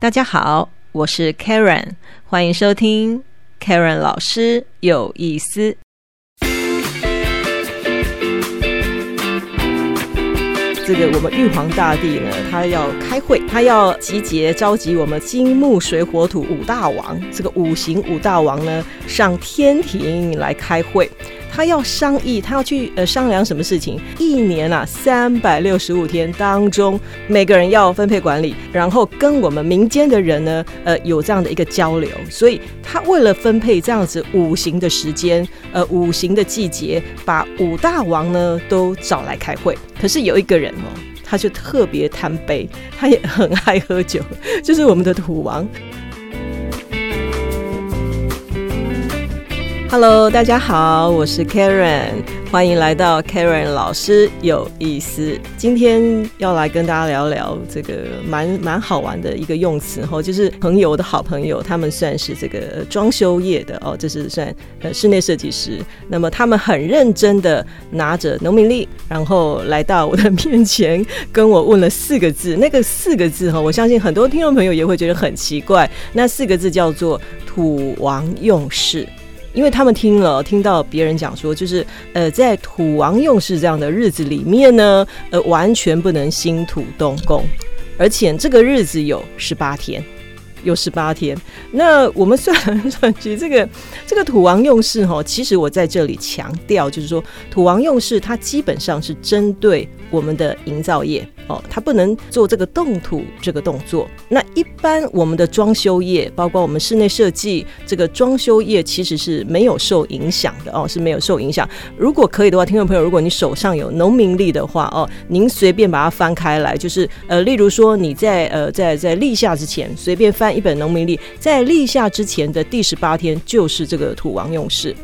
大家好，我是 Karen，欢迎收听 Karen 老师有意思。这个我们玉皇大帝呢，他要开会，他要集结召集我们金木水火土五大王，这个五行五大王呢上天庭来开会。他要商议，他要去呃商量什么事情？一年啊，三百六十五天当中，每个人要分配管理，然后跟我们民间的人呢，呃，有这样的一个交流。所以他为了分配这样子五行的时间，呃，五行的季节，把五大王呢都找来开会。可是有一个人哦，他就特别贪杯，他也很爱喝酒，就是我们的土王。Hello，大家好，我是 Karen，欢迎来到 Karen 老师有意思。今天要来跟大家聊聊这个蛮蛮好玩的一个用词哈，就是朋友的好朋友，他们算是这个装修业的哦，这是算呃室内设计师。那么他们很认真的拿着农民历，然后来到我的面前，跟我问了四个字。那个四个字哈，我相信很多听众朋友也会觉得很奇怪。那四个字叫做土王用事。因为他们听了，听到别人讲说，就是呃，在土王用事这样的日子里面呢，呃，完全不能兴土动工，而且这个日子有十八天，有十八天。那我们算来算去，这个这个土王用事哈，其实我在这里强调，就是说土王用事，它基本上是针对我们的营造业。哦，它不能做这个动土这个动作。那一般我们的装修业，包括我们室内设计这个装修业，其实是没有受影响的哦，是没有受影响。如果可以的话，听众朋友，如果你手上有农民历的话哦，您随便把它翻开来，就是呃，例如说你在呃在在立夏之前随便翻一本农民历，在立夏之前的第十八天就是这个土王用事。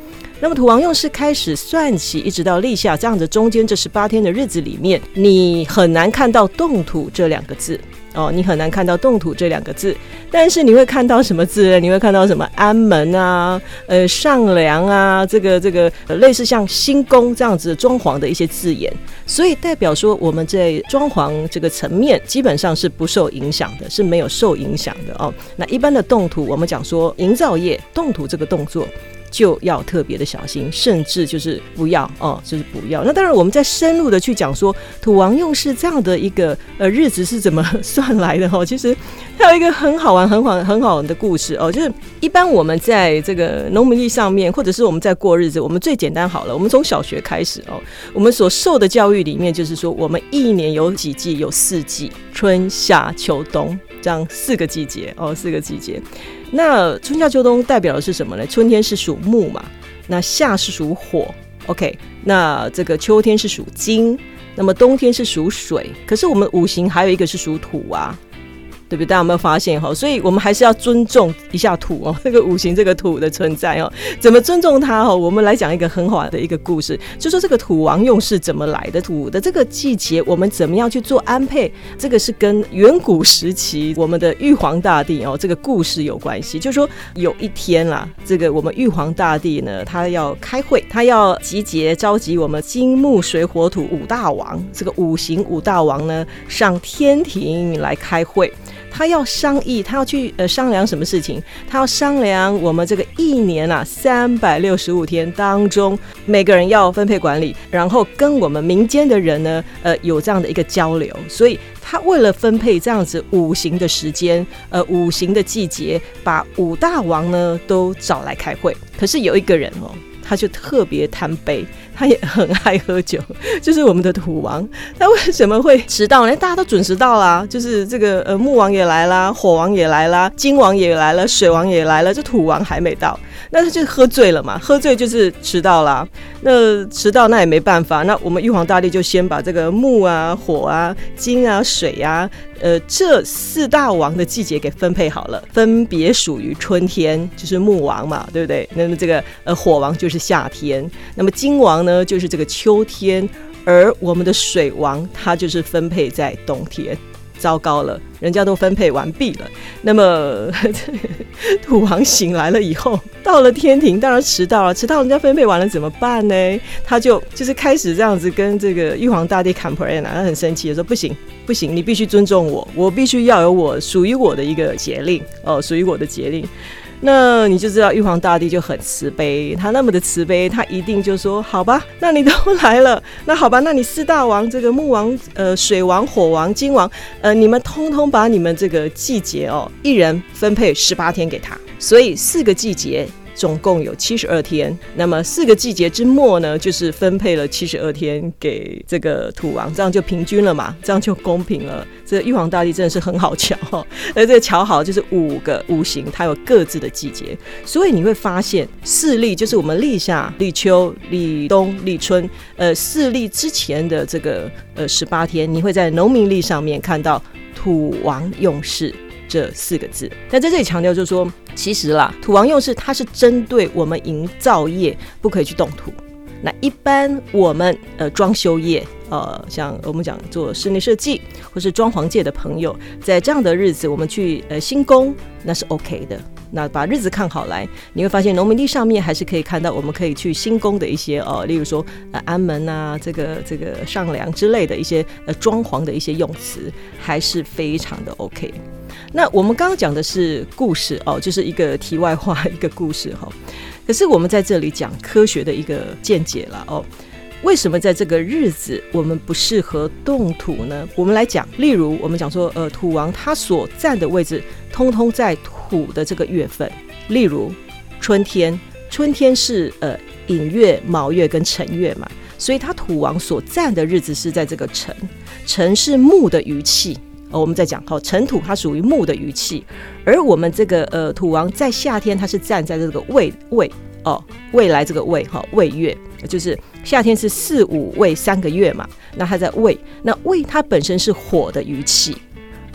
那么土王用事开始算起，一直到立夏这样子中间这十八天的日子里面，你很难看到动土这两个字哦，你很难看到动土这两个字，但是你会看到什么字？你会看到什么安门啊，呃上梁啊，这个这个类似像新宫这样子装潢的一些字眼，所以代表说我们在装潢这个层面基本上是不受影响的，是没有受影响的哦。那一般的动土，我们讲说营造业动土这个动作。就要特别的小心，甚至就是不要哦，就是不要。那当然，我们在深入的去讲说土王用事这样的一个呃日子是怎么算来的哈。其实还有一个很好玩、很好、很好玩的故事哦，就是一般我们在这个农民历上面，或者是我们在过日子，我们最简单好了，我们从小学开始哦，我们所受的教育里面就是说，我们一年有几季，有四季，春夏秋冬这样四个季节哦，四个季节。那春夏秋冬代表的是什么呢？春天是属木嘛，那夏是属火，OK，那这个秋天是属金，那么冬天是属水。可是我们五行还有一个是属土啊。对不对？大家有没有发现哈？所以我们还是要尊重一下土哦，这个五行这个土的存在哦。怎么尊重它哈？我们来讲一个很好的一个故事，就说这个土王用是怎么来的？土的这个季节，我们怎么样去做安配？这个是跟远古时期我们的玉皇大帝哦这个故事有关系。就说有一天啦，这个我们玉皇大帝呢，他要开会，他要集结召集我们金木水火土五大王，这个五行五大王呢上天庭来开会。他要商议，他要去呃商量什么事情？他要商量我们这个一年啊三百六十五天当中，每个人要分配管理，然后跟我们民间的人呢，呃有这样的一个交流。所以他为了分配这样子五行的时间，呃五行的季节，把五大王呢都找来开会。可是有一个人哦，他就特别贪杯。他也很爱喝酒，就是我们的土王。他为什么会迟到呢？大家都准时到啦，就是这个呃木王也来啦，火王也来啦，金王也来了，水王也来了，这土王还没到。那他就喝醉了嘛，喝醉就是迟到啦。那迟到那也没办法，那我们玉皇大帝就先把这个木啊、火啊、金啊、水啊，呃，这四大王的季节给分配好了，分别属于春天，就是木王嘛，对不对？那么这个呃火王就是是夏天，那么金王呢就是这个秋天，而我们的水王它就是分配在冬天。糟糕了，人家都分配完毕了。那么 土王醒来了以后，到了天庭，当然迟到了，迟到人家分配完了怎么办呢？他就就是开始这样子跟这个玉皇大帝 complain 他很生气，说不行不行，你必须尊重我，我必须要有我属于我的一个节令哦，属于我的节令。那你就知道玉皇大帝就很慈悲，他那么的慈悲，他一定就说好吧，那你都来了，那好吧，那你四大王这个木王、呃水王、火王、金王，呃你们通通把你们这个季节哦，一人分配十八天给他，所以四个季节。总共有七十二天，那么四个季节之末呢，就是分配了七十二天给这个土王，这样就平均了嘛，这样就公平了。这玉皇大帝真的是很好瞧，而这个瞧好就是五个五行，它有各自的季节，所以你会发现四立就是我们立夏、立秋、立冬、立春，呃，四立之前的这个呃十八天，你会在农民历上面看到土王用事。这四个字，但在这里强调就是说，其实啦，土王用事它是针对我们营造业不可以去动土。那一般我们呃装修业，呃，像我们讲做室内设计或是装潢界的朋友，在这样的日子，我们去呃新工那是 OK 的。那把日子看好来，你会发现农民地上面还是可以看到，我们可以去新工的一些哦，例如说呃安门啊，这个这个上梁之类的一些呃装潢的一些用词，还是非常的 OK。那我们刚刚讲的是故事哦，就是一个题外话，一个故事哈。可是我们在这里讲科学的一个见解了哦。为什么在这个日子我们不适合动土呢？我们来讲，例如我们讲说，呃，土王他所站的位置，通通在土的这个月份。例如春天，春天是呃寅月、卯月跟辰月嘛，所以他土王所站的日子是在这个辰。辰是木的余气哦。我们在讲，好，尘土它属于木的余气，而我们这个呃土王在夏天，它是站在这个未未哦未来这个未哈未月，就是夏天是四五未三个月嘛，那它在未，那未它本身是火的余气，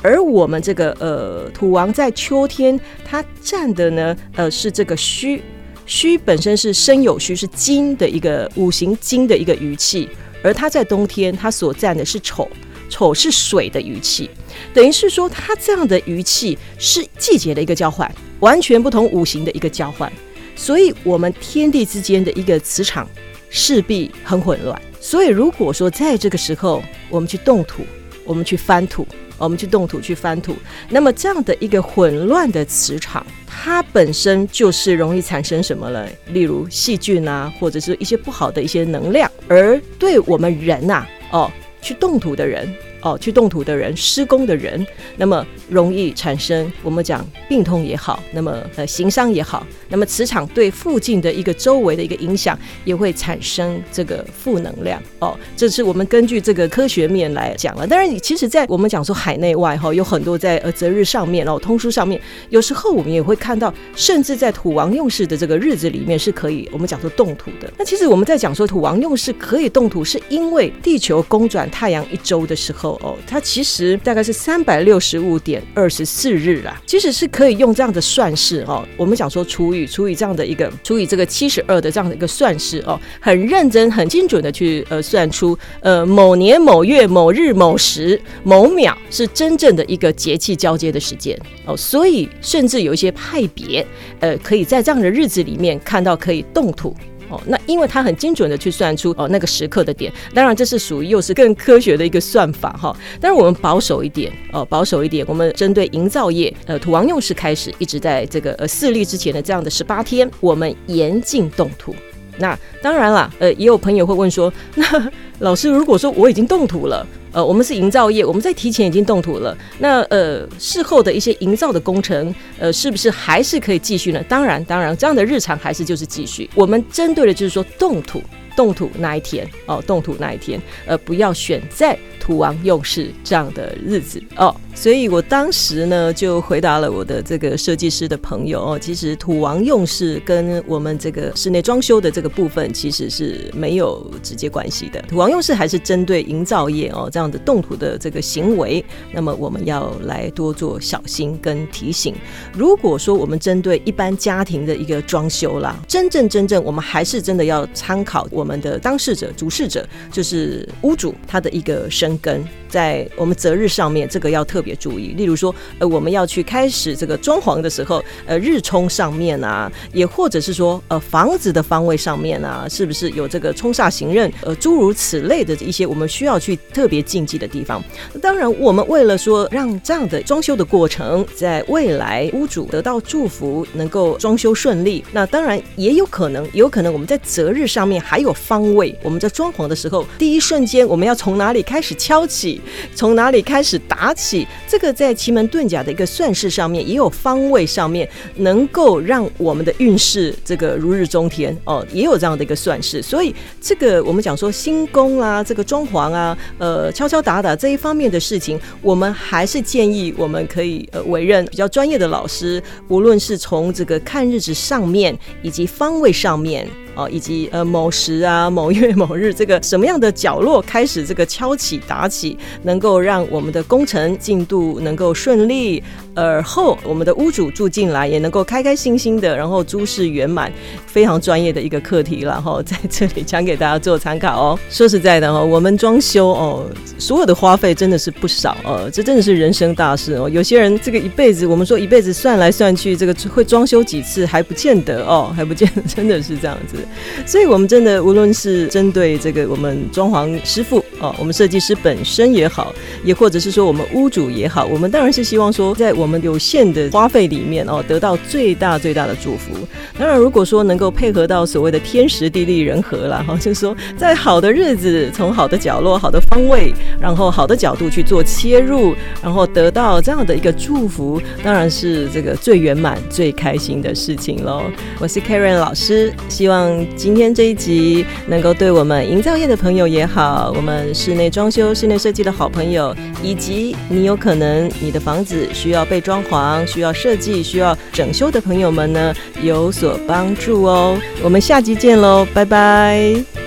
而我们这个呃土王在秋天，它占的呢呃是这个戌，戌本身是生有戌，是金的一个五行金的一个余气，而它在冬天，它所占的是丑。丑是水的余气，等于是说，它这样的余气是季节的一个交换，完全不同五行的一个交换，所以我们天地之间的一个磁场势必很混乱。所以，如果说在这个时候我们去动土，我们去翻土，我们去动土去翻土，那么这样的一个混乱的磁场，它本身就是容易产生什么了？例如细菌呐，或者是一些不好的一些能量，而对我们人呐，哦。去动土的人。哦，去动土的人，施工的人，那么容易产生我们讲病痛也好，那么呃行伤也好，那么磁场对附近的一个周围的一个影响，也会产生这个负能量。哦，这是我们根据这个科学面来讲了。当然，其实，在我们讲说海内外哈，有很多在呃择日上面哦，通书上面，有时候我们也会看到，甚至在土王用事的这个日子里面是可以我们讲说动土的。那其实我们在讲说土王用事可以动土，是因为地球公转太阳一周的时候。哦，它其实大概是三百六十五点二十四日啦，其实是可以用这样的算式哦。我们想说除以除以这样的一个除以这个七十二的这样的一个算式哦，很认真、很精准的去呃算出呃某年某月某日某时某秒是真正的一个节气交接的时间哦。所以甚至有一些派别呃，可以在这样的日子里面看到可以动土。哦，那因为它很精准的去算出哦那个时刻的点，当然这是属于又是更科学的一个算法哈。但是我们保守一点哦，保守一点，我们针对营造业呃土王用时开始，一直在这个呃四立之前的这样的十八天，我们严禁动土。那当然啦，呃，也有朋友会问说，那老师如果说我已经动土了。呃，我们是营造业，我们在提前已经动土了。那呃，事后的一些营造的工程，呃，是不是还是可以继续呢？当然，当然，这样的日常还是就是继续。我们针对的就是说动土。动土那一天哦，动土那一天，呃，不要选在土王用事这样的日子哦。所以我当时呢，就回答了我的这个设计师的朋友哦，其实土王用事跟我们这个室内装修的这个部分其实是没有直接关系的。土王用事还是针对营造业哦这样的动土的这个行为，那么我们要来多做小心跟提醒。如果说我们针对一般家庭的一个装修啦，真正真正我们还是真的要参考我。我们的当事者、主事者就是屋主，他的一个生根。在我们择日上面，这个要特别注意。例如说，呃，我们要去开始这个装潢的时候，呃，日冲上面啊，也或者是说，呃，房子的方位上面啊，是不是有这个冲煞行刃，呃，诸如此类的一些我们需要去特别禁忌的地方。当然，我们为了说让这样的装修的过程，在未来屋主得到祝福，能够装修顺利，那当然也有可能，有可能我们在择日上面还有方位，我们在装潢的时候，第一瞬间我们要从哪里开始敲起，从哪里开始打起，这个在奇门遁甲的一个算式上面也有方位上面能够让我们的运势这个如日中天哦，也有这样的一个算式。所以这个我们讲说新宫啊，这个装潢啊，呃，敲敲打打这一方面的事情，我们还是建议我们可以呃委任比较专业的老师，无论是从这个看日子上面以及方位上面。哦，以及呃某时啊、某月某日，这个什么样的角落开始这个敲起打起，能够让我们的工程进度能够顺利，而后我们的屋主住进来也能够开开心心的，然后诸事圆满，非常专业的一个课题了哈，在这里讲给大家做参考哦。说实在的哈，我们装修哦，所有的花费真的是不少哦，这真的是人生大事哦。有些人这个一辈子，我们说一辈子算来算去，这个会装修几次还不见得哦，还不见得真的是这样子。所以，我们真的无论是针对这个我们装潢师傅哦，我们设计师本身也好，也或者是说我们屋主也好，我们当然是希望说，在我们有限的花费里面哦，得到最大最大的祝福。当然，如果说能够配合到所谓的天时地利人和了哈，就是说在好的日子，从好的角落、好的方位，然后好的角度去做切入，然后得到这样的一个祝福，当然是这个最圆满、最开心的事情喽。我是 Karen 老师，希望。今天这一集能够对我们营造业的朋友也好，我们室内装修、室内设计的好朋友，以及你有可能你的房子需要被装潢、需要设计、需要整修的朋友们呢，有所帮助哦。我们下集见喽，拜拜。